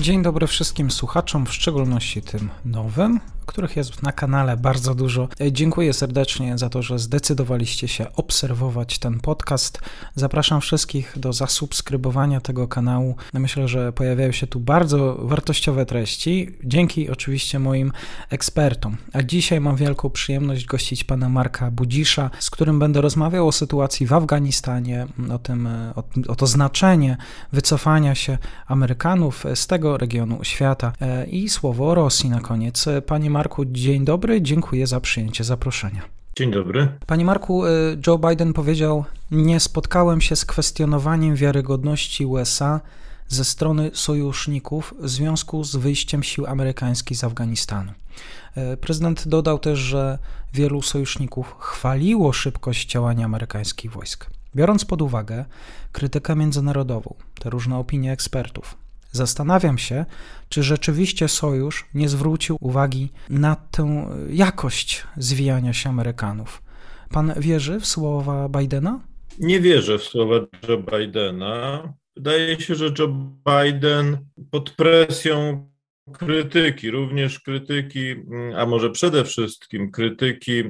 Dzień dobry wszystkim słuchaczom, w szczególności tym nowym których jest na kanale bardzo dużo. Dziękuję serdecznie za to, że zdecydowaliście się obserwować ten podcast. Zapraszam wszystkich do zasubskrybowania tego kanału. Myślę, że pojawiają się tu bardzo wartościowe treści, dzięki oczywiście moim ekspertom. A dzisiaj mam wielką przyjemność gościć pana Marka Budzisza, z którym będę rozmawiał o sytuacji w Afganistanie, o, tym, o, o to znaczenie wycofania się Amerykanów z tego regionu świata i słowo o Rosji na koniec. Panie Marku, dzień dobry, dziękuję za przyjęcie zaproszenia. Dzień dobry. Panie Marku, y, Joe Biden powiedział: Nie spotkałem się z kwestionowaniem wiarygodności USA ze strony sojuszników w związku z wyjściem sił amerykańskich z Afganistanu. Prezydent dodał też, że wielu sojuszników chwaliło szybkość działania amerykańskich wojsk. Biorąc pod uwagę krytykę międzynarodową, te różne opinie ekspertów, Zastanawiam się, czy rzeczywiście Sojusz nie zwrócił uwagi na tę jakość zwijania się Amerykanów. Pan wierzy w słowa Bidena? Nie wierzę w słowa Joe Bidena. Wydaje się, że Joe Biden pod presją krytyki, również krytyki, a może przede wszystkim krytyki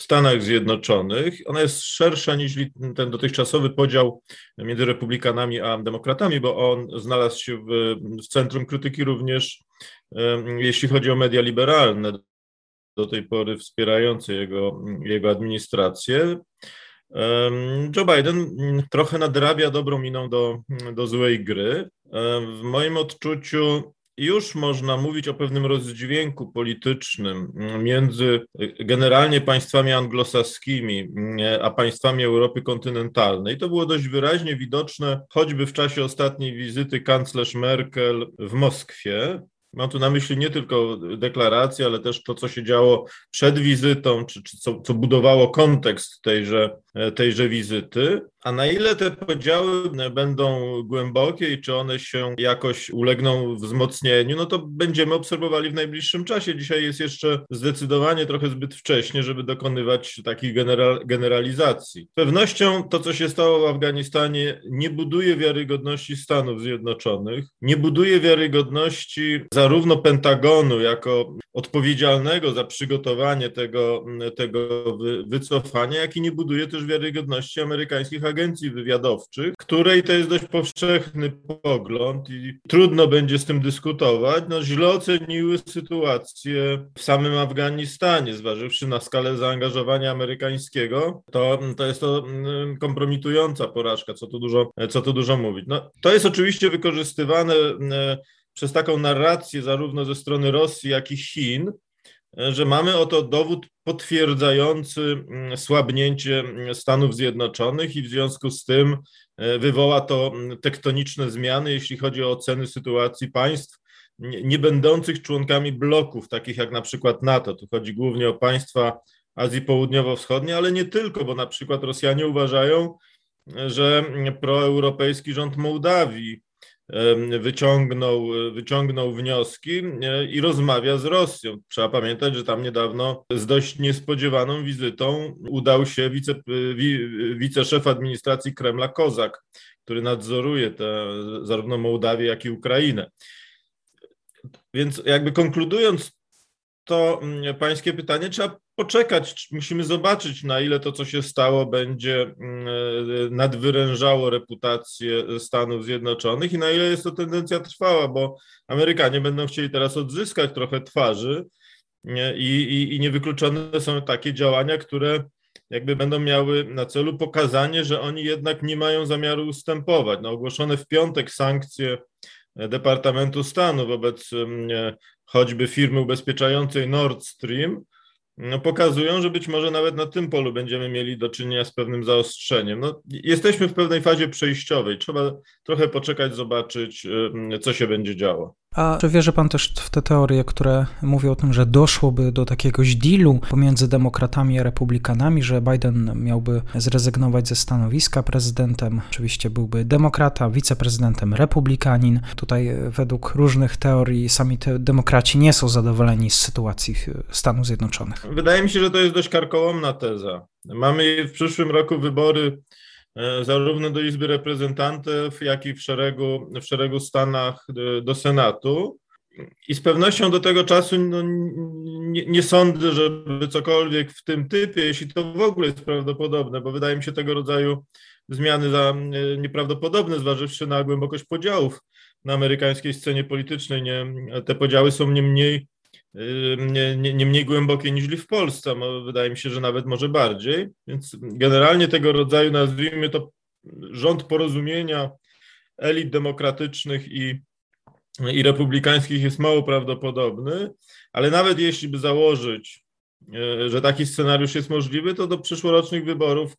w Stanach Zjednoczonych. Ona jest szersza niż ten dotychczasowy podział między republikanami a demokratami, bo on znalazł się w, w centrum krytyki również, jeśli chodzi o media liberalne, do tej pory wspierające jego, jego administrację. Joe Biden trochę nadrabia dobrą miną do, do złej gry. W moim odczuciu już można mówić o pewnym rozdźwięku politycznym między generalnie państwami anglosaskimi a państwami Europy kontynentalnej. To było dość wyraźnie widoczne choćby w czasie ostatniej wizyty kanclerz Merkel w Moskwie. Mam tu na myśli nie tylko deklarację, ale też to, co się działo przed wizytą, czy, czy co, co budowało kontekst tejże, tejże wizyty. A na ile te podziały będą głębokie i czy one się jakoś ulegną wzmocnieniu, no to będziemy obserwowali w najbliższym czasie. Dzisiaj jest jeszcze zdecydowanie trochę zbyt wcześnie, żeby dokonywać takich generalizacji. Z pewnością to, co się stało w Afganistanie, nie buduje wiarygodności Stanów Zjednoczonych, nie buduje wiarygodności zarówno Pentagonu jako odpowiedzialnego za przygotowanie tego, tego wycofania, jak i nie buduje też wiarygodności amerykańskich agencji wywiadowczych, której to jest dość powszechny pogląd i trudno będzie z tym dyskutować, no źle oceniły sytuację w samym Afganistanie, zważywszy na skalę zaangażowania amerykańskiego, to, to jest to mm, kompromitująca porażka, co tu dużo, co tu dużo mówić. No, to jest oczywiście wykorzystywane mm, przez taką narrację zarówno ze strony Rosji, jak i Chin, że mamy oto dowód potwierdzający mm, słabnięcie mm, Stanów Zjednoczonych i w związku z tym e, wywoła to mm, tektoniczne zmiany, jeśli chodzi o oceny sytuacji państw nie będących członkami bloków, takich jak na przykład NATO. Tu chodzi głównie o państwa Azji Południowo-Wschodniej, ale nie tylko, bo na przykład Rosjanie uważają, że proeuropejski rząd Mołdawii wyciągnął, wyciągnął wnioski i rozmawia z Rosją. Trzeba pamiętać, że tam niedawno z dość niespodziewaną wizytą udał się wice, wiceszef administracji Kremla Kozak, który nadzoruje te, zarówno Mołdawię, jak i Ukrainę. Więc jakby konkludując to pańskie pytanie, trzeba poczekać, musimy zobaczyć, na ile to, co się stało, będzie mm, e, nadwyrężało reputację Stanów Zjednoczonych i na ile jest to tendencja trwała, bo Amerykanie będą chcieli teraz odzyskać trochę twarzy i, i, i niewykluczone są takie działania, które jakby będą miały na celu pokazanie, że oni jednak nie mają zamiaru ustępować. No, ogłoszone w piątek sankcje Departamentu Stanu wobec mm, choćby firmy ubezpieczającej Nord Stream no, pokazują, że być może nawet na tym polu będziemy mieli do czynienia z pewnym zaostrzeniem. No, jesteśmy w pewnej fazie przejściowej. Trzeba trochę poczekać, zobaczyć, co się będzie działo. A czy wierzy pan też w te teorie, które mówią o tym, że doszłoby do takiegoś dealu pomiędzy demokratami a republikanami, że Biden miałby zrezygnować ze stanowiska prezydentem, oczywiście byłby demokrata, wiceprezydentem republikanin. Tutaj według różnych teorii sami te demokraci nie są zadowoleni z sytuacji Stanów Zjednoczonych. Wydaje mi się, że to jest dość karkołomna teza. Mamy w przyszłym roku wybory E, zarówno do Izby Reprezentantów, jak i w szeregu, w szeregu stanach e, do Senatu. I z pewnością do tego czasu no, nie, nie, sądzę, żeby cokolwiek w tym typie, jeśli to w ogóle jest prawdopodobne, bo wydaje mi się tego rodzaju zmiany za e, nieprawdopodobne, zważywszy na głębokość podziałów na amerykańskiej scenie politycznej. Nie, te podziały są nie mniej nie, nie, nie mniej głębokie niż w Polsce, wydaje mi się, że nawet może bardziej. Więc generalnie tego rodzaju, nazwijmy to, rząd porozumienia elit demokratycznych i, i republikańskich jest mało prawdopodobny, ale nawet jeśli by założyć, e, że taki scenariusz jest możliwy, to do przyszłorocznych wyborów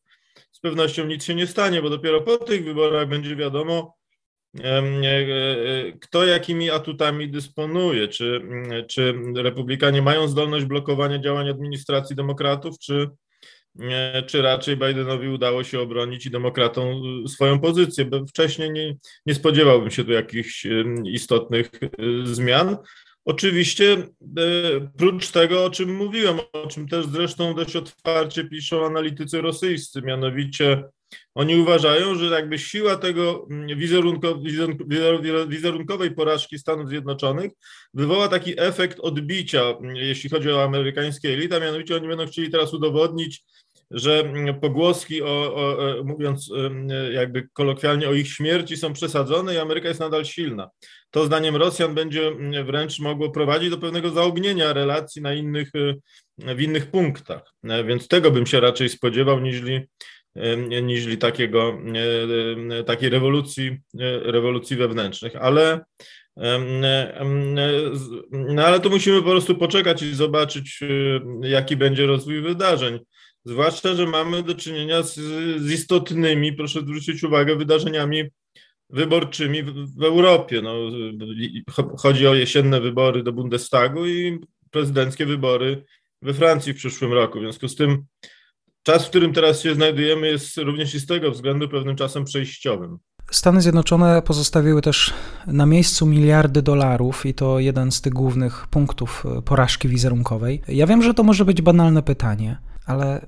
z pewnością nic się nie stanie, bo dopiero po tych wyborach będzie wiadomo, kto jakimi atutami dysponuje. Czy, czy republikanie mają zdolność blokowania działań administracji demokratów, czy, e, czy raczej Bidenowi udało się obronić i demokratom swoją pozycję? Bo wcześniej nie, nie spodziewałbym się tu jakichś istotnych zmian. Oczywiście, prócz tego, o czym mówiłem, o czym też zresztą dość otwarcie piszą analitycy rosyjscy, mianowicie oni uważają, że jakby siła tego mm, wizerunko, wizerunkowej porażki Stanów Zjednoczonych wywoła taki efekt odbicia, mm, jeśli chodzi o amerykańskie elity, mianowicie oni będą chcieli teraz udowodnić, że mm, pogłoski, o, o, e, mówiąc jakby kolokwialnie, o ich śmierci są przesadzone i Ameryka jest nadal silna. To zdaniem Rosjan będzie wręcz mogło prowadzić do pewnego zaognienia relacji na innych, e, w innych punktach. E, więc tego bym się raczej spodziewał, niżli niż takiego, takiej rewolucji, rewolucji wewnętrznych, ale no ale tu musimy po prostu poczekać i zobaczyć, jaki będzie rozwój wydarzeń. Zwłaszcza, że mamy do czynienia z, z istotnymi, proszę zwrócić uwagę, wydarzeniami wyborczymi w, w Europie. No, chodzi o jesienne wybory do Bundestagu i prezydenckie wybory we Francji w przyszłym roku. W związku z tym czas, w którym teraz się znajdujemy, jest również i z tego względu pewnym czasem przejściowym. Stany Zjednoczone pozostawiły też na miejscu miliardy dolarów, i to jeden z tych głównych punktów porażki wizerunkowej. Ja wiem, że to może być banalne pytanie, ale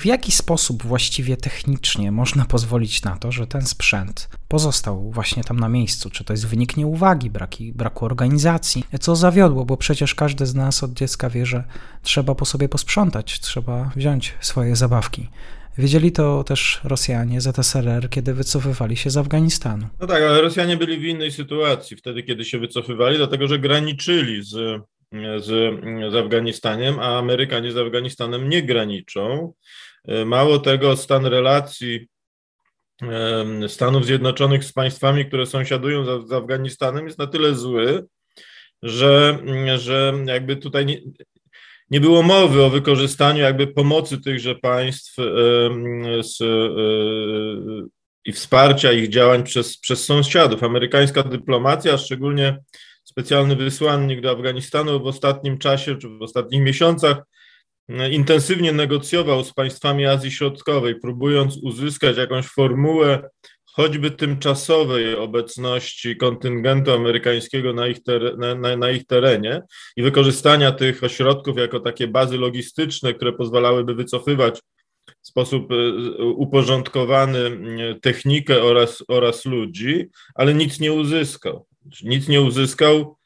w jaki sposób właściwie technicznie można pozwolić na to, że ten sprzęt pozostał właśnie tam na miejscu? Czy to jest wynik nieuwagi, braki, braku organizacji? Co zawiodło, bo przecież każdy z nas od dziecka wie, że trzeba po sobie posprzątać, trzeba wziąć swoje zabawki. Wiedzieli to też Rosjanie, ZSRR, kiedy wycofywali się z Afganistanu. No tak, ale Rosjanie byli w innej sytuacji wtedy, kiedy się wycofywali, dlatego że graniczyli z z, z Afganistanem, a Amerykanie z Afganistanem nie graniczą. Mało tego, stan relacji Stanów Zjednoczonych z państwami, które sąsiadują z, Afganistanem jest na tyle zły, że, że jakby tutaj nie, nie było mowy o wykorzystaniu jakby pomocy tychże państw z, i wsparcia ich działań przez, przez sąsiadów. Amerykańska dyplomacja, szczególnie specjalny wysłannik do Afganistanu w ostatnim czasie czy w ostatnich miesiącach e, intensywnie negocjował z państwami Azji Środkowej, próbując uzyskać jakąś formułę choćby tymczasowej obecności kontyngentu amerykańskiego na ich, na, na, na ich terenie i wykorzystania tych ośrodków jako takie bazy logistyczne, które pozwalałyby wycofywać w sposób e, uporządkowany technikę oraz, oraz ludzi, ale nic nie uzyskał nic nie uzyskał.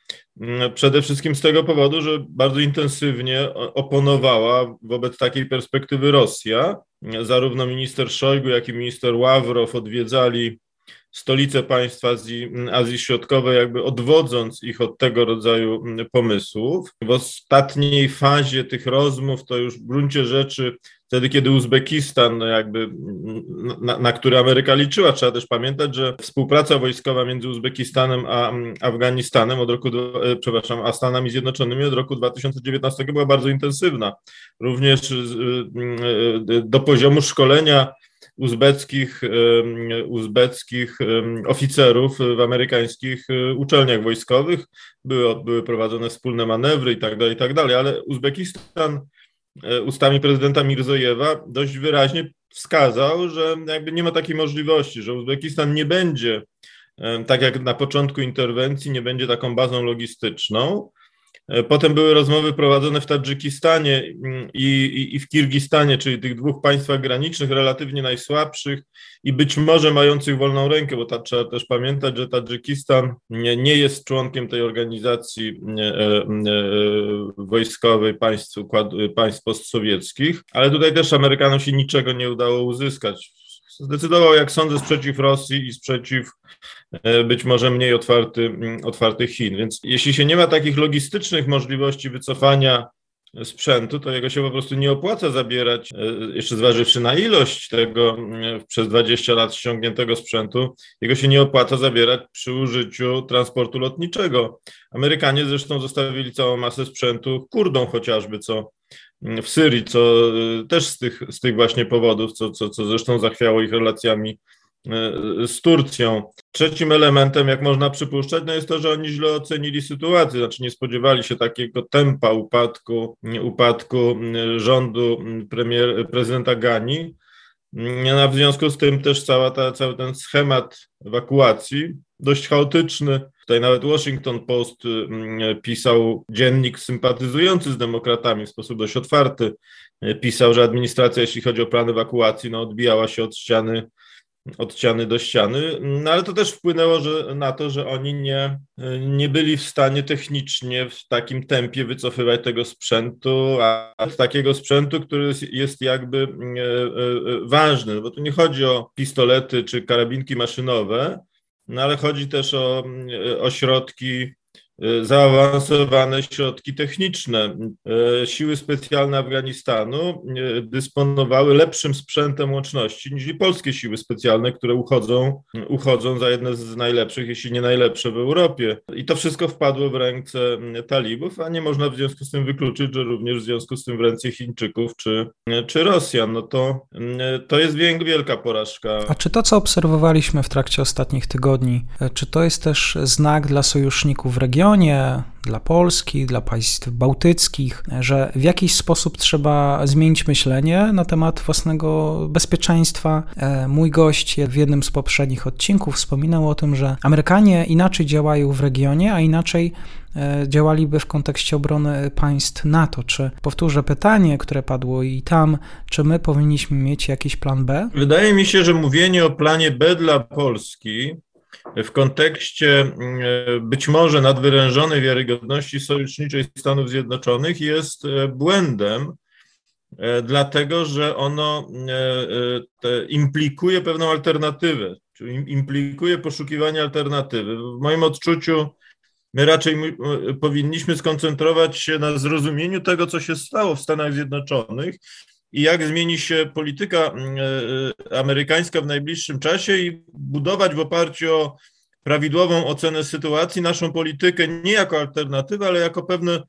Mm, przede wszystkim z tego powodu, że bardzo intensywnie oponowała wobec takiej perspektywy Rosja. Zarówno minister Szojgu, jak i minister Ławrow odwiedzali stolice państw Azji, Azji Środkowej, jakby odwodząc ich od tego rodzaju pomysłów. W ostatniej fazie tych rozmów to już w gruncie rzeczy wtedy, kiedy Uzbekistan, no jakby, na, na, który Ameryka liczyła, trzeba też pamiętać, że współpraca wojskowa między Uzbekistanem a Afganistanem od roku, e, przepraszam, a Stanami Zjednoczonymi od roku 2019 była bardzo intensywna. Również e, e, do poziomu szkolenia uzbeckich, uzbeckich oficerów w amerykańskich uczelniach wojskowych. Były, były prowadzone wspólne manewry i tak dalej, i tak ale Uzbekistan E, ustami prezydenta Mirzojewa dość wyraźnie wskazał, że jakby nie ma takiej możliwości, że Uzbekistan nie będzie, e, tak jak na początku interwencji, nie będzie taką bazą logistyczną, E, potem były rozmowy prowadzone w Tadżykistanie mm, i, i, i, w Kirgistanie, czyli tych dwóch państwach granicznych, relatywnie najsłabszych i być może mających wolną rękę, bo ta, trzeba też pamiętać, że Tadżykistan nie, nie jest członkiem tej organizacji e, e, wojskowej państw, państw postsowieckich, ale tutaj też Amerykanom się niczego nie udało uzyskać. Zdecydował, jak sądzę, sprzeciw Rosji i sprzeciw e, być może mniej otwarty, mm, otwartych Chin. Więc jeśli się nie ma takich logistycznych możliwości wycofania sprzętu, to jego się po prostu nie opłaca zabierać, e, jeszcze zważywszy na ilość tego mm, przez 20 lat ściągniętego sprzętu, jego się nie opłaca zabierać przy użyciu transportu lotniczego. Amerykanie zresztą zostawili całą masę sprzętu Kurdom chociażby, co w Syrii, co y, też z tych, z tych właśnie powodów, co, co, co zresztą zachwiało ich relacjami z Turcją. Trzecim elementem, jak można przypuszczać, no jest to, że oni źle ocenili sytuację, znaczy nie spodziewali się takiego tempa upadku, upadku y, rządu premier, prezydenta Gani. No, w związku z tym też cała ta, cały ten schemat ewakuacji, dość chaotyczny, Tutaj nawet Washington Post pisał dziennik sympatyzujący z demokratami w sposób dość otwarty. Pisał, że administracja, jeśli chodzi o plan ewakuacji, no odbijała się od ściany, od ściany do ściany, no ale to też wpłynęło że, na to, że oni nie, nie byli w stanie technicznie w takim tempie wycofywać tego sprzętu, a takiego sprzętu, który jest jakby e, e, ważny, bo tu nie chodzi o pistolety czy karabinki maszynowe, no ale chodzi też o, o środki zaawansowane środki techniczne. Y, siły specjalne Afganistanu y, dysponowały lepszym sprzętem łączności niż polskie siły specjalne, które uchodzą, uchodzą za jedne z najlepszych, jeśli nie najlepsze w Europie. I to wszystko wpadło w ręce talibów, a nie można w związku z tym wykluczyć, że również w związku z tym w ręce Chińczyków czy, czy Rosjan. No to, to jest wielka porażka. A czy to, co obserwowaliśmy w trakcie ostatnich tygodni, czy to jest też znak dla sojuszników w regionie, dla Polski, dla państw bałtyckich, że w jakiś sposób trzeba zmienić myślenie na temat własnego bezpieczeństwa. E, mój gość w jednym z poprzednich odcinków wspominał o tym, że Amerykanie inaczej działają w regionie, a inaczej e, działaliby w kontekście obrony państw NATO. Czy powtórzę pytanie, które padło i tam, czy my powinniśmy mieć jakiś plan B? Wydaje mi się, że mówienie o planie B dla Polski w kontekście mm, być może nadwyrężonej wiarygodności sojuszniczej Stanów Zjednoczonych jest e, błędem, e, dlatego że ono e, implikuje pewną alternatywę, czyli implikuje poszukiwanie alternatywy. W moim odczuciu my raczej powinniśmy skoncentrować się na zrozumieniu tego, co się stało w Stanach Zjednoczonych i jak zmieni się polityka mm, e, e, amerykańska w najbliższym czasie i budować w oparciu o prawidłową ocenę sytuacji naszą politykę nie jako alternatywę, ale jako pewne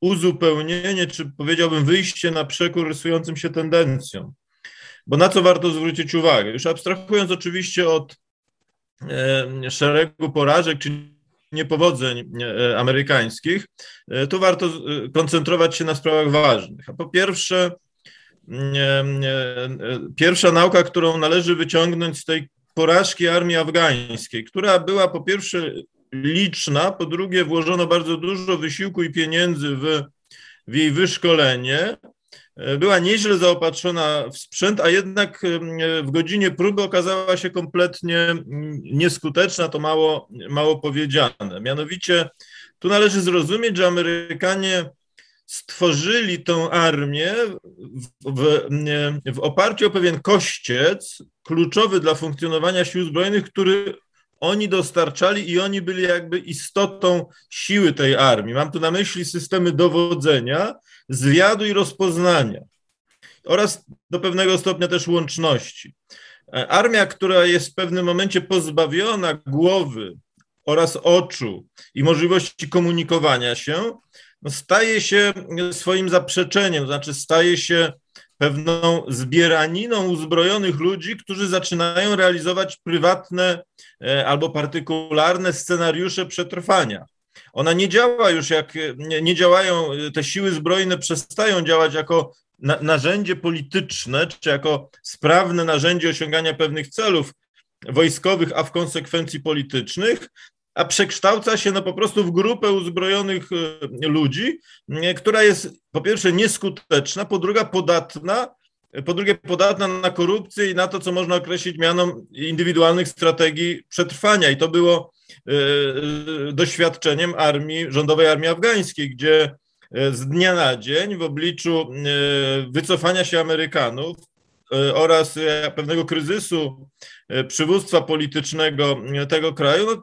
uzupełnienie, czy powiedziałbym wyjście na przekór rysującym się tendencjom. Bo na co warto zwrócić uwagę? Już abstrahując oczywiście od e, szeregu porażek czy niepowodzeń amerykańskich, to warto koncentrować się na sprawach ważnych. A po pierwsze, pierwsza nauka, którą należy wyciągnąć z tej porażki armii afgańskiej, która była po pierwsze liczna, po drugie włożono bardzo dużo wysiłku i pieniędzy w, w jej wyszkolenie, była nieźle zaopatrzona w sprzęt, a jednak w godzinie próby okazała się kompletnie nieskuteczna, to mało, mało powiedziane. Mianowicie tu należy zrozumieć, że Amerykanie stworzyli tę armię w, w, w, oparciu o pewien kościec kluczowy dla funkcjonowania sił zbrojnych, który oni dostarczali i oni byli jakby istotą siły tej armii. Mam tu na myśli systemy dowodzenia, zwiadu i rozpoznania oraz do pewnego stopnia też łączności. Armia, która jest w pewnym momencie pozbawiona głowy oraz oczu i możliwości komunikowania się, staje się swoim zaprzeczeniem, znaczy staje się pewną zbieraniną uzbrojonych ludzi, którzy zaczynają realizować prywatne e, albo partykularne scenariusze przetrwania. Ona nie działa już jak, nie, działają, te siły zbrojne przestają działać jako na, narzędzie polityczne, czy jako sprawne narzędzie osiągania pewnych celów wojskowych, a w konsekwencji politycznych, a przekształca się no po prostu w grupę uzbrojonych e, ludzi, która jest po pierwsze nieskuteczna, po drugie podatna, po drugie podatna na korupcję i na to, co można określić mianą indywidualnych strategii przetrwania. I to było e, e, doświadczeniem armii, rządowej armii afgańskiej, gdzie z dnia na dzień w obliczu wycofania się Amerykanów oraz pewnego kryzysu przywództwa politycznego tego kraju, no,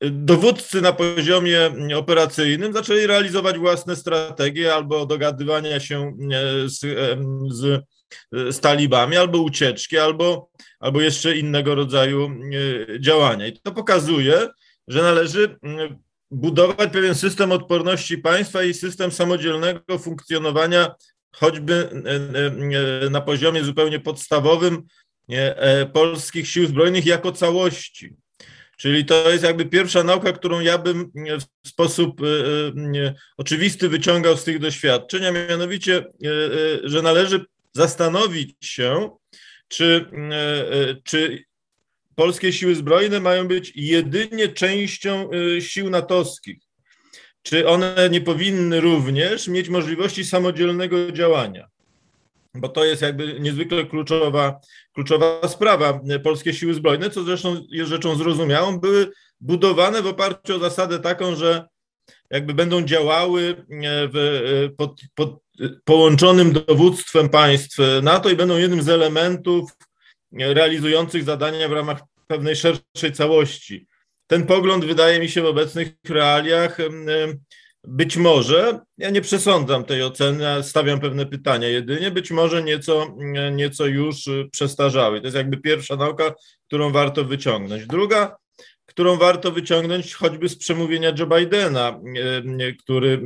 dowódcy na poziomie operacyjnym zaczęli realizować własne strategie albo dogadywania się e, z, e, z, z talibami, albo ucieczki, albo, albo jeszcze innego rodzaju e, działania. I to pokazuje, że należy budować pewien system odporności państwa i system samodzielnego funkcjonowania, choćby na poziomie zupełnie podstawowym polskich sił zbrojnych jako całości. Czyli to jest jakby pierwsza nauka, którą ja bym w sposób e, e, oczywisty wyciągał z tych doświadczeń, a mianowicie, e, że należy zastanowić się, czy, czy polskie siły zbrojne mają być jedynie częścią sił natowskich. Czy one nie powinny również mieć możliwości samodzielnego działania? Bo to jest jakby niezwykle kluczowa, kluczowa sprawa. Polskie siły zbrojne, co zresztą jest rzeczą zrozumiałą, były budowane w oparciu o zasadę taką, że jakby będą działały w, pod, pod połączonym dowództwem państw NATO i będą jednym z elementów realizujących zadania w ramach pewnej szerszej całości. Ten pogląd wydaje mi się w obecnych realiach być może, ja nie przesądzam tej oceny, stawiam pewne pytania jedynie, być może nieco, nieco już przestarzały. To jest jakby pierwsza nauka, którą warto wyciągnąć. Druga, którą warto wyciągnąć choćby z przemówienia Joe Bidena, który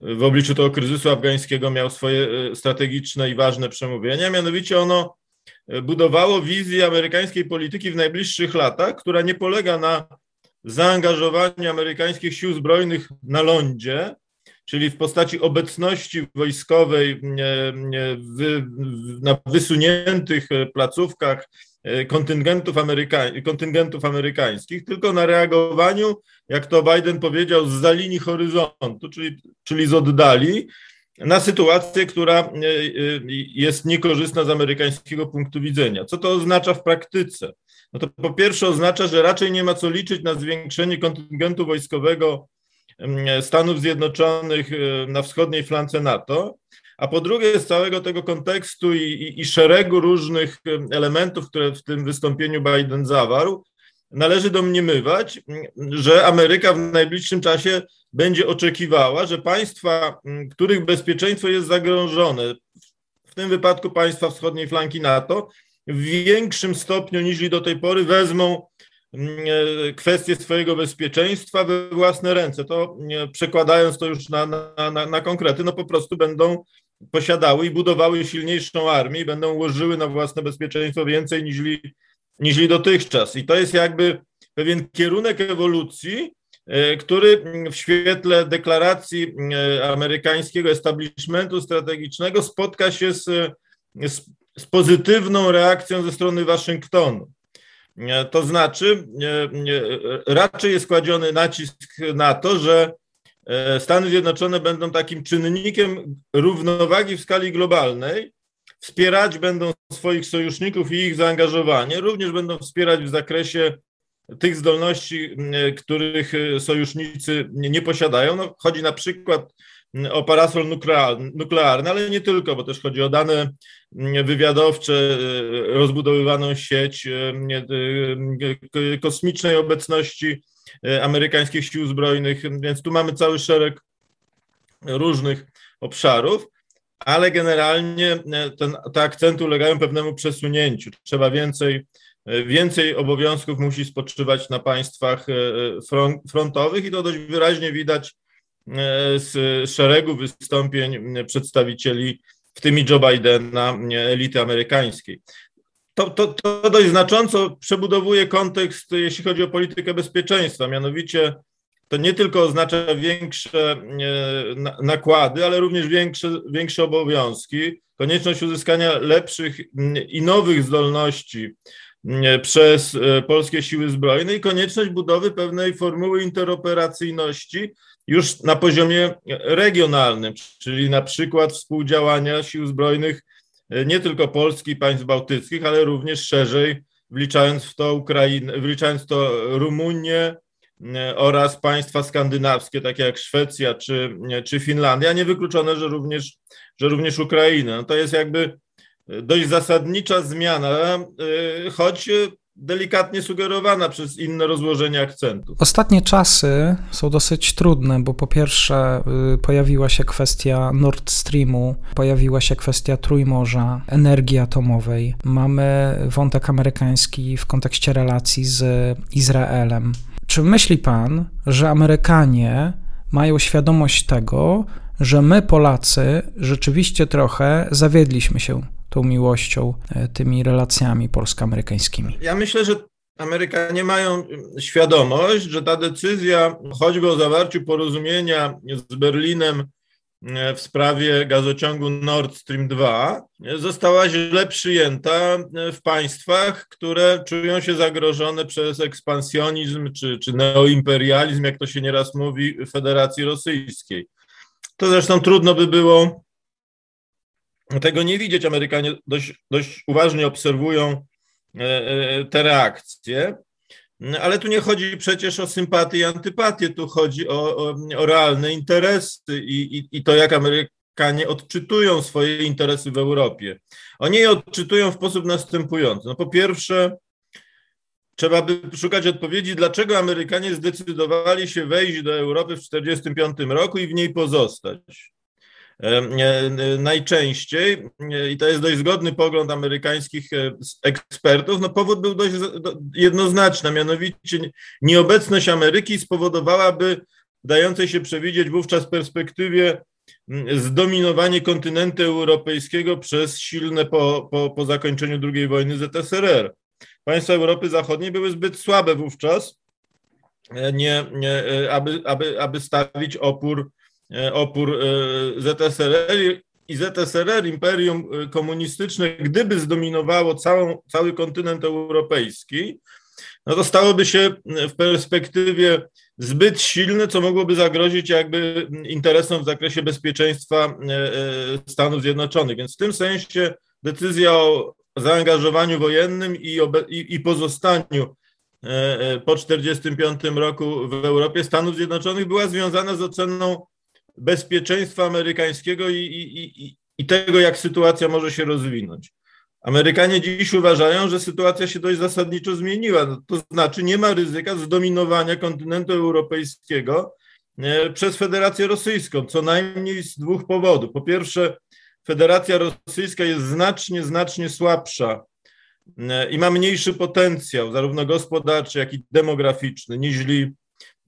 w obliczu tego kryzysu afgańskiego miał swoje strategiczne i ważne przemówienia, mianowicie ono budowało wizję amerykańskiej polityki w najbliższych latach, która nie polega na zaangażowanie amerykańskich sił zbrojnych na lądzie, czyli w postaci obecności wojskowej na wysuniętych placówkach e, kontyngentów, amerykań, kontyngentów amerykańskich, tylko na reagowaniu, jak to Biden powiedział, z za linii horyzontu, czyli, czyli z oddali, na sytuację, która e, e, jest niekorzystna z amerykańskiego punktu widzenia. Co to oznacza w praktyce? No to po pierwsze oznacza, że raczej nie ma co liczyć na zwiększenie kontyngentu wojskowego Stanów Zjednoczonych e, na wschodniej flance NATO, a po drugie z całego tego kontekstu i, i, i szeregu różnych elementów, które w tym wystąpieniu Biden zawarł, należy domniemywać, że Ameryka w najbliższym czasie będzie oczekiwała, że państwa, których bezpieczeństwo jest zagrożone, w tym wypadku państwa wschodniej flanki NATO, w większym stopniu niż do tej pory wezmą mm, e, kwestie swojego bezpieczeństwa we własne ręce. To przekładając to już na, na, na, na konkrety, no po prostu będą posiadały i budowały silniejszą armię i będą łożyły na własne bezpieczeństwo więcej niż, niż dotychczas. I to jest jakby pewien kierunek ewolucji, e, który w świetle deklaracji e, amerykańskiego establishmentu strategicznego spotka się z, z z pozytywną reakcją ze strony Waszyngtonu. E, to znaczy, e, e, raczej jest kładziony nacisk na to, że Stany Zjednoczone będą takim czynnikiem równowagi w skali globalnej, wspierać będą swoich sojuszników i ich zaangażowanie, również będą wspierać w zakresie tych zdolności, których sojusznicy nie posiadają. No, chodzi na przykład o parasol nuklearny, ale nie tylko, bo też chodzi o dane wywiadowcze, rozbudowywaną sieć kosmicznej obecności amerykańskich sił zbrojnych, więc tu mamy cały szereg różnych obszarów, ale generalnie ten, te akcenty ulegają pewnemu przesunięciu. Trzeba więcej, więcej obowiązków musi spoczywać na państwach frontowych i to dość wyraźnie widać z szeregu wystąpień przedstawicieli, w tym i Joe Bidena, elity amerykańskiej. To, to, to dość znacząco przebudowuje kontekst, jeśli chodzi o politykę bezpieczeństwa, mianowicie to nie tylko oznacza większe nakłady, ale również większe, większe obowiązki, konieczność uzyskania lepszych i nowych zdolności przez e, polskie siły zbrojne i konieczność budowy pewnej formuły interoperacyjności już na poziomie regionalnym, czyli na przykład współdziałania sił zbrojnych e, nie tylko Polski i państw bałtyckich, ale również szerzej, wliczając w to Ukrainę, wliczając w to Rumunię e, oraz państwa skandynawskie, takie jak Szwecja czy, czy Finlandia, niewykluczone, że również, że również Ukraina. No to jest jakby dość zasadnicza zmiana, choć delikatnie sugerowana przez inne rozłożenie akcentów. Ostatnie czasy są dosyć trudne, bo po pierwsze y, pojawiła się kwestia Nord Streamu, pojawiła się kwestia Trójmorza, energii atomowej. Mamy wątek amerykański w kontekście relacji z Izraelem. Czy myśli pan, że Amerykanie mają świadomość tego, że my, Polacy, rzeczywiście trochę zawiedliśmy się tą miłością, e, tymi relacjami polsko-amerykańskimi? Ja myślę, że Amerykanie mają świadomość, że ta decyzja, choćby o zawarciu porozumienia z Berlinem e, w sprawie gazociągu Nord Stream 2, została źle przyjęta e, w państwach, które czują się zagrożone przez ekspansjonizm czy, czy neoimperializm, jak to się nieraz mówi, Federacji Rosyjskiej. To zresztą trudno by było tego nie widzieć. Amerykanie dość, dość uważnie obserwują e, e, te reakcje. Ale tu nie chodzi przecież o sympatię i antypatię, tu chodzi o, o, o realne interesy i, i, i, to, jak Amerykanie odczytują swoje interesy w Europie. Oni je odczytują w sposób następujący. No po pierwsze, trzeba by szukać odpowiedzi, dlaczego Amerykanie zdecydowali się wejść do Europy w 1945 roku i w niej pozostać. Najczęściej, i to jest dość zgodny pogląd amerykańskich e, ekspertów, no powód był dość jednoznaczny, mianowicie nieobecność Ameryki spowodowałaby dającej się przewidzieć wówczas perspektywie zdominowanie kontynentu europejskiego przez silne po, po, po zakończeniu II wojny ZSRR. Państwa Europy Zachodniej były zbyt słabe wówczas, e, nie, nie, e, aby, aby, aby stawić opór E, opór e, ZSRR i ZSRR, imperium e, komunistyczne, gdyby zdominowało całą, cały kontynent europejski, no to stałoby się w perspektywie zbyt silne, co mogłoby zagrozić jakby interesom w zakresie bezpieczeństwa Stanów Zjednoczonych. Więc w tym sensie decyzja o zaangażowaniu wojennym i, i, i pozostaniu po 1945 roku w Europie Stanów Zjednoczonych była związana z oceną bezpieczeństwa amerykańskiego i, i, i, i tego, jak sytuacja może się rozwinąć. Amerykanie dziś uważają, że sytuacja się dość zasadniczo zmieniła. No, to znaczy nie ma ryzyka zdominowania kontynentu europejskiego e, przez Federację Rosyjską, co najmniej z dwóch powodów. Po pierwsze, Federacja Rosyjska jest znacznie, znacznie słabsza e, i ma mniejszy potencjał, zarówno gospodarczy, jak i demograficzny,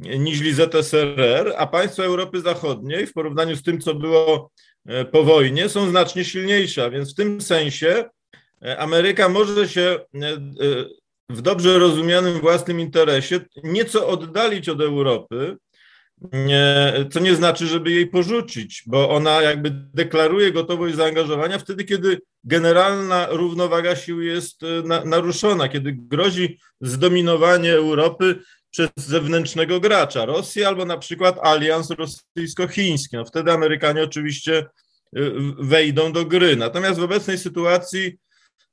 niźli ZSRR, a państwa Europy Zachodniej w porównaniu z tym, co było e, po wojnie, są znacznie silniejsze. Więc w tym sensie e, Ameryka może się e, w dobrze rozumianym własnym interesie nieco oddalić od Europy, co nie znaczy, żeby jej porzucić, bo ona jakby deklaruje gotowość zaangażowania wtedy, kiedy generalna równowaga sił jest naruszona, kiedy grozi zdominowanie Europy przez zewnętrznego gracza, Rosję albo na przykład alians rosyjsko-chiński. No wtedy Amerykanie oczywiście y, wejdą do gry. Natomiast w obecnej sytuacji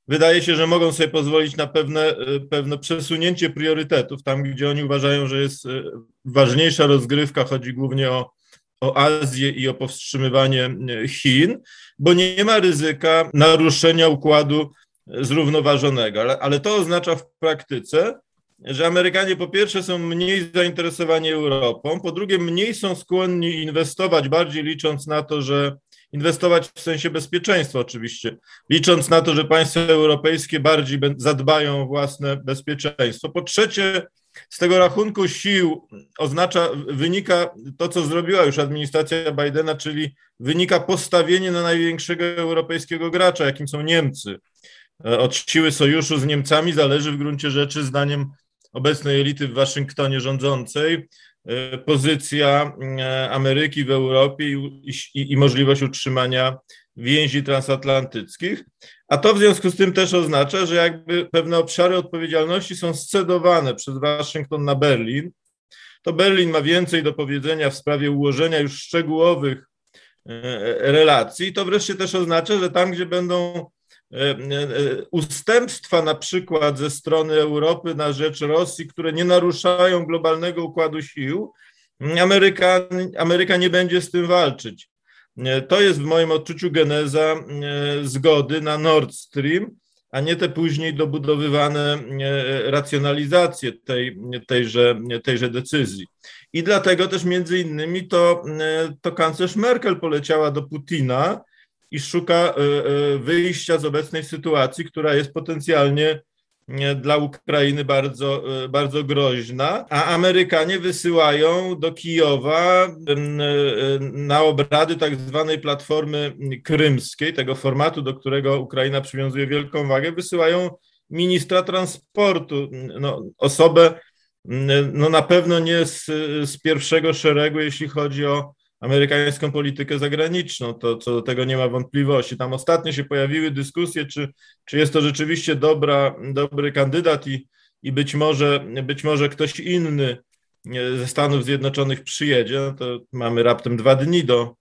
wydaje się, że mogą sobie pozwolić na pewne, y, pewne przesunięcie priorytetów, tam gdzie oni uważają, że jest y, ważniejsza rozgrywka, chodzi głównie o o Azję i o powstrzymywanie Chin, bo nie ma ryzyka naruszenia układu zrównoważonego. Ale, ale to oznacza w praktyce, że Amerykanie po pierwsze są mniej zainteresowani Europą, po drugie mniej są skłonni inwestować, bardziej licząc na to, że inwestować w sensie bezpieczeństwa oczywiście, licząc na to, że państwa europejskie bardziej zadbają o własne bezpieczeństwo. Po trzecie, z tego rachunku sił oznacza, wynika to, co zrobiła już administracja Bidena, czyli wynika postawienie na największego europejskiego gracza, jakim są Niemcy. Od siły sojuszu z Niemcami zależy w gruncie rzeczy, zdaniem obecnej elity w Waszyngtonie rządzącej, e, pozycja e, Ameryki w Europie i, i, i, możliwość utrzymania więzi transatlantyckich. A to w związku z tym też oznacza, że jakby pewne obszary odpowiedzialności są scedowane przez Waszyngton na Berlin. To Berlin ma więcej do powiedzenia w sprawie ułożenia już szczegółowych e, relacji. To wreszcie też oznacza, że tam, gdzie będą ustępstwa na przykład ze strony Europy na rzecz Rosji, które nie naruszają globalnego układu sił, Ameryka, Ameryka nie będzie z tym walczyć. E, to jest w moim odczuciu geneza zgody na Nord Stream, a nie te później dobudowywane racjonalizacje tej, tejże, tejże decyzji. I dlatego też między innymi to, to kanclerz Merkel poleciała do Putina, i szuka e, e, wyjścia z obecnej sytuacji, która jest potencjalnie dla Ukrainy bardzo, e, bardzo groźna, a Amerykanie wysyłają do Kijowa na obrady tak zwanej platformy krymskiej, tego formatu, do którego Ukraina przywiązuje wielką wagę, wysyłają ministra transportu, no, osobę no na pewno nie z, z pierwszego szeregu, jeśli chodzi o amerykańską politykę zagraniczną. To co do tego nie ma wątpliwości. Tam ostatnio się pojawiły dyskusje, czy, czy jest to rzeczywiście dobra, dobry kandydat i, i być, może, być może ktoś inny ze Stanów Zjednoczonych przyjedzie. No to mamy raptem dwa dni do,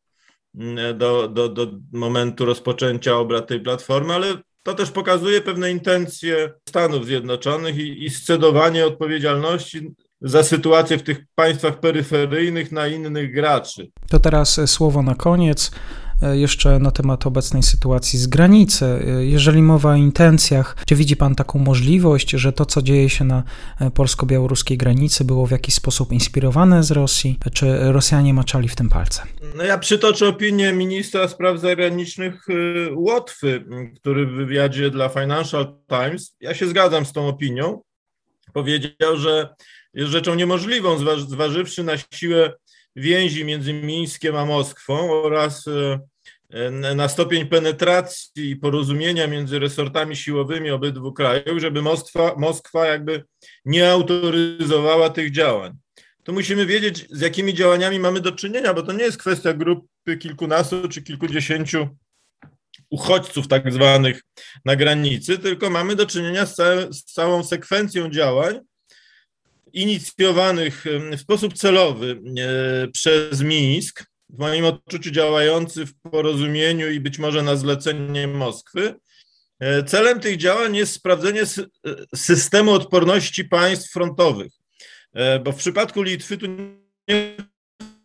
do, do, do momentu rozpoczęcia obrad tej platformy, ale to też pokazuje pewne intencje Stanów Zjednoczonych i, i scedowanie odpowiedzialności za sytuację w tych państwach peryferyjnych na innych graczy. To teraz e, słowo na koniec. E, jeszcze na temat obecnej sytuacji z granicy. E, jeżeli mowa o intencjach, czy widzi Pan taką możliwość, że to, co dzieje się na polsko-białoruskiej granicy, było w jakiś sposób inspirowane z Rosji? Czy Rosjanie maczali w tym palce? No ja przytoczę opinię ministra spraw zagranicznych Łotwy, który w wywiadzie dla Financial Times, ja się zgadzam z tą opinią, powiedział, że jest rzeczą niemożliwą, zważywszy na siłę więzi między Mińskiem a Moskwą oraz e, na stopień penetracji i porozumienia między resortami siłowymi obydwu krajów, żeby Moskwa, Moskwa jakby nie autoryzowała tych działań. To musimy wiedzieć, z jakimi działaniami mamy do czynienia, bo to nie jest kwestia grupy kilkunastu czy kilkudziesięciu uchodźców tak zwanych na granicy, tylko mamy do czynienia z całą sekwencją działań, inicjowanych w sposób celowy e, przez Mińsk, w moim odczuciu działający w porozumieniu i być może na zlecenie Moskwy. E, celem tych działań jest sprawdzenie e, systemu odporności państw frontowych, bo w przypadku Litwy tu nie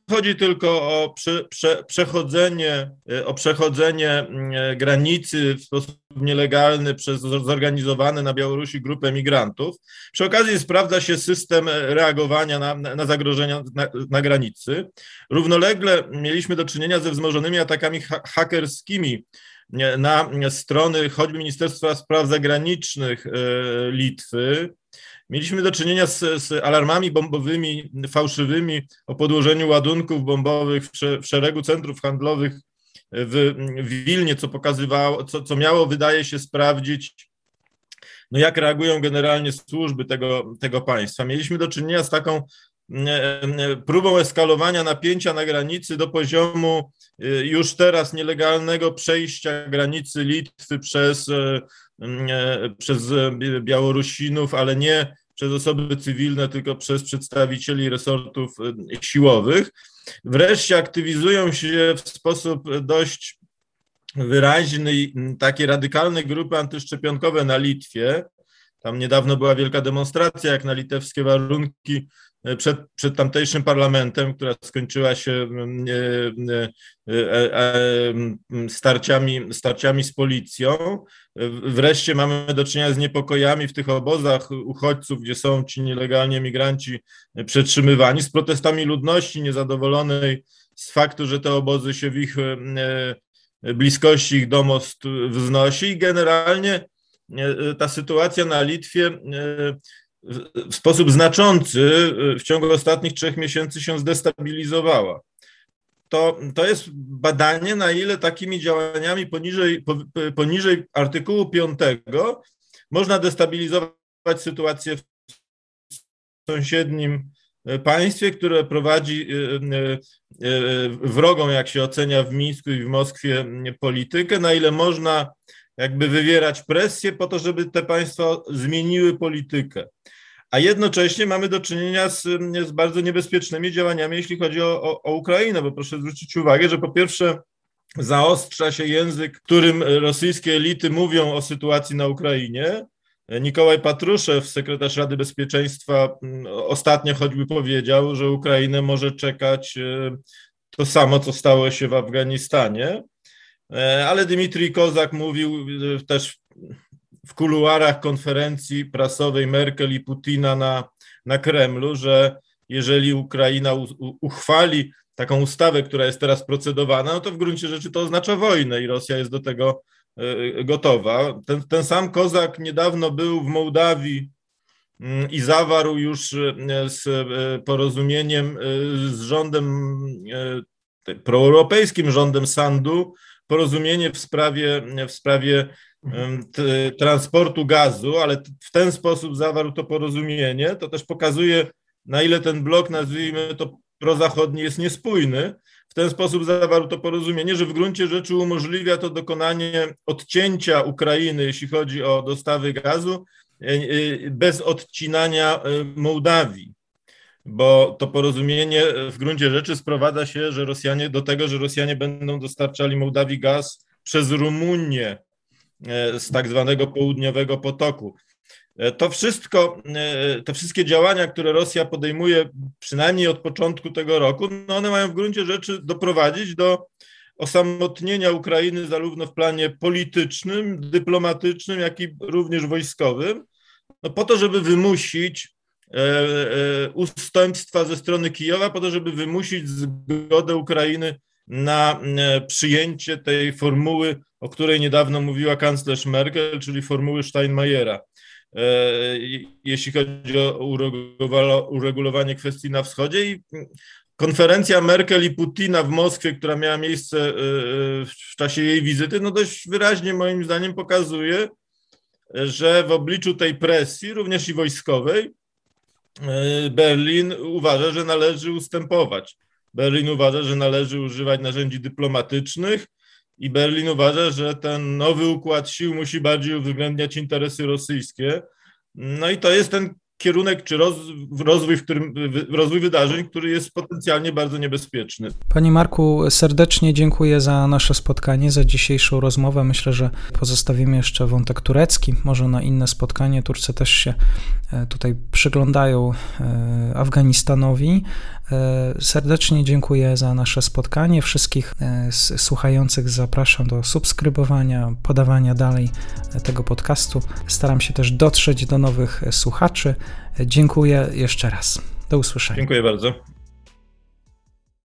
chodzi tylko o prze, prze, przechodzenie, e, o przechodzenie mm, granicy w sposób nielegalny przez zorganizowane na Białorusi grupę migrantów. Przy okazji sprawdza się system reagowania na, na zagrożenia na, na granicy. Równolegle mieliśmy do czynienia ze wzmożonymi atakami ha hakerskimi na strony choćby Ministerstwa Spraw Zagranicznych e, Litwy, Mieliśmy do czynienia z, z, alarmami bombowymi, fałszywymi o podłożeniu ładunków bombowych w, szeregu centrów handlowych w, w Wilnie, co pokazywało, co, co miało, wydaje się, sprawdzić, no jak reagują generalnie służby tego, tego państwa. Mieliśmy do czynienia z taką e, e, próbą eskalowania napięcia na granicy do poziomu e, już teraz nielegalnego przejścia granicy Litwy przez, przez Białorusinów, ale nie przez osoby cywilne, tylko przez przedstawicieli resortów e, siłowych. Wreszcie aktywizują się w sposób dość wyraźny takie radykalne grupy antyszczepionkowe na Litwie. Tam niedawno była wielka demonstracja, jak na litewskie warunki przed, przed tamtejszym parlamentem, która skończyła się starciami, starciami z policją. Wreszcie mamy do czynienia z niepokojami w tych obozach uchodźców, gdzie są ci nielegalnie migranci przetrzymywani, z protestami ludności niezadowolonej z faktu, że te obozy się w ich bliskości ich domost wznosi i generalnie ta sytuacja na Litwie w sposób znaczący w ciągu ostatnich trzech miesięcy się zdestabilizowała. To, to jest badanie, na ile takimi działaniami poniżej, poniżej artykułu 5 można destabilizować sytuację w sąsiednim państwie, które prowadzi wrogą, jak się ocenia w Mińsku i w Moskwie, politykę, na ile można jakby wywierać presję po to, żeby te państwa zmieniły politykę. A jednocześnie mamy do czynienia z, z bardzo niebezpiecznymi działaniami, jeśli chodzi o, o, o Ukrainę, bo proszę zwrócić uwagę, że po pierwsze zaostrza się język, którym rosyjskie elity mówią o sytuacji na Ukrainie. Nikołaj Patruszew, sekretarz Rady Bezpieczeństwa, ostatnio choćby powiedział, że Ukrainę może czekać e, to samo, co stało się w Afganistanie. E, ale Dmitrij Kozak mówił e, też w kuluarach konferencji prasowej Merkel i Putina na, na Kremlu, że jeżeli Ukraina u, uchwali taką ustawę, która jest teraz procedowana, no to w gruncie rzeczy to oznacza wojnę i Rosja jest do tego e, gotowa. Ten, ten sam Kozak niedawno był w Mołdawii mm, i zawarł już z porozumieniem z rządem proeuropejskim, rządem Sandu, porozumienie w sprawie, w sprawie transportu gazu, ale w ten sposób zawarł to porozumienie, to też pokazuje, na ile ten blok, nazwijmy to prozachodni, jest niespójny. W ten sposób zawarł to porozumienie, że w gruncie rzeczy umożliwia to dokonanie odcięcia Ukrainy, jeśli chodzi o dostawy gazu, e, e, bez odcinania e, Mołdawii bo to porozumienie w gruncie rzeczy sprowadza się, że Rosjanie do tego, że Rosjanie będą dostarczali Mołdawii gaz przez Rumunię e, z tak zwanego południowego potoku. E, to wszystko, e, te wszystkie działania, które Rosja podejmuje przynajmniej od początku tego roku, no one mają w gruncie rzeczy doprowadzić do osamotnienia Ukrainy zarówno w planie politycznym, dyplomatycznym, jak i również wojskowym, no po to, żeby wymusić E, e, ustępstwa ze strony Kijowa po to, żeby wymusić zgodę Ukrainy na e, przyjęcie tej formuły, o której niedawno mówiła kanclerz Merkel, czyli formuły Steinmeiera. Jeśli chodzi o uregulowanie kwestii na wschodzie i konferencja Merkel i Putina w Moskwie, która miała miejsce w czasie jej wizyty, no dość wyraźnie moim zdaniem pokazuje, że w obliczu tej presji, również i wojskowej, E, Berlin uważa, że należy ustępować. Berlin uważa, że należy używać narzędzi dyplomatycznych i Berlin uważa, że ten nowy układ sił musi bardziej uwzględniać interesy rosyjskie. No i to jest ten kierunek czy roz, rozwój, w którym, rozwój wydarzeń, który jest potencjalnie bardzo niebezpieczny. Panie Marku, serdecznie dziękuję za nasze spotkanie, za dzisiejszą rozmowę. Myślę, że pozostawimy jeszcze wątek turecki, może na inne spotkanie. Turcy też się e, tutaj przyglądają e, Afganistanowi. E, serdecznie dziękuję za nasze spotkanie. Wszystkich słuchających zapraszam do subskrybowania, podawania dalej tego podcastu. Staram się też dotrzeć do nowych słuchaczy. Dziękuję jeszcze raz. Do usłyszenia. Dziękuję bardzo.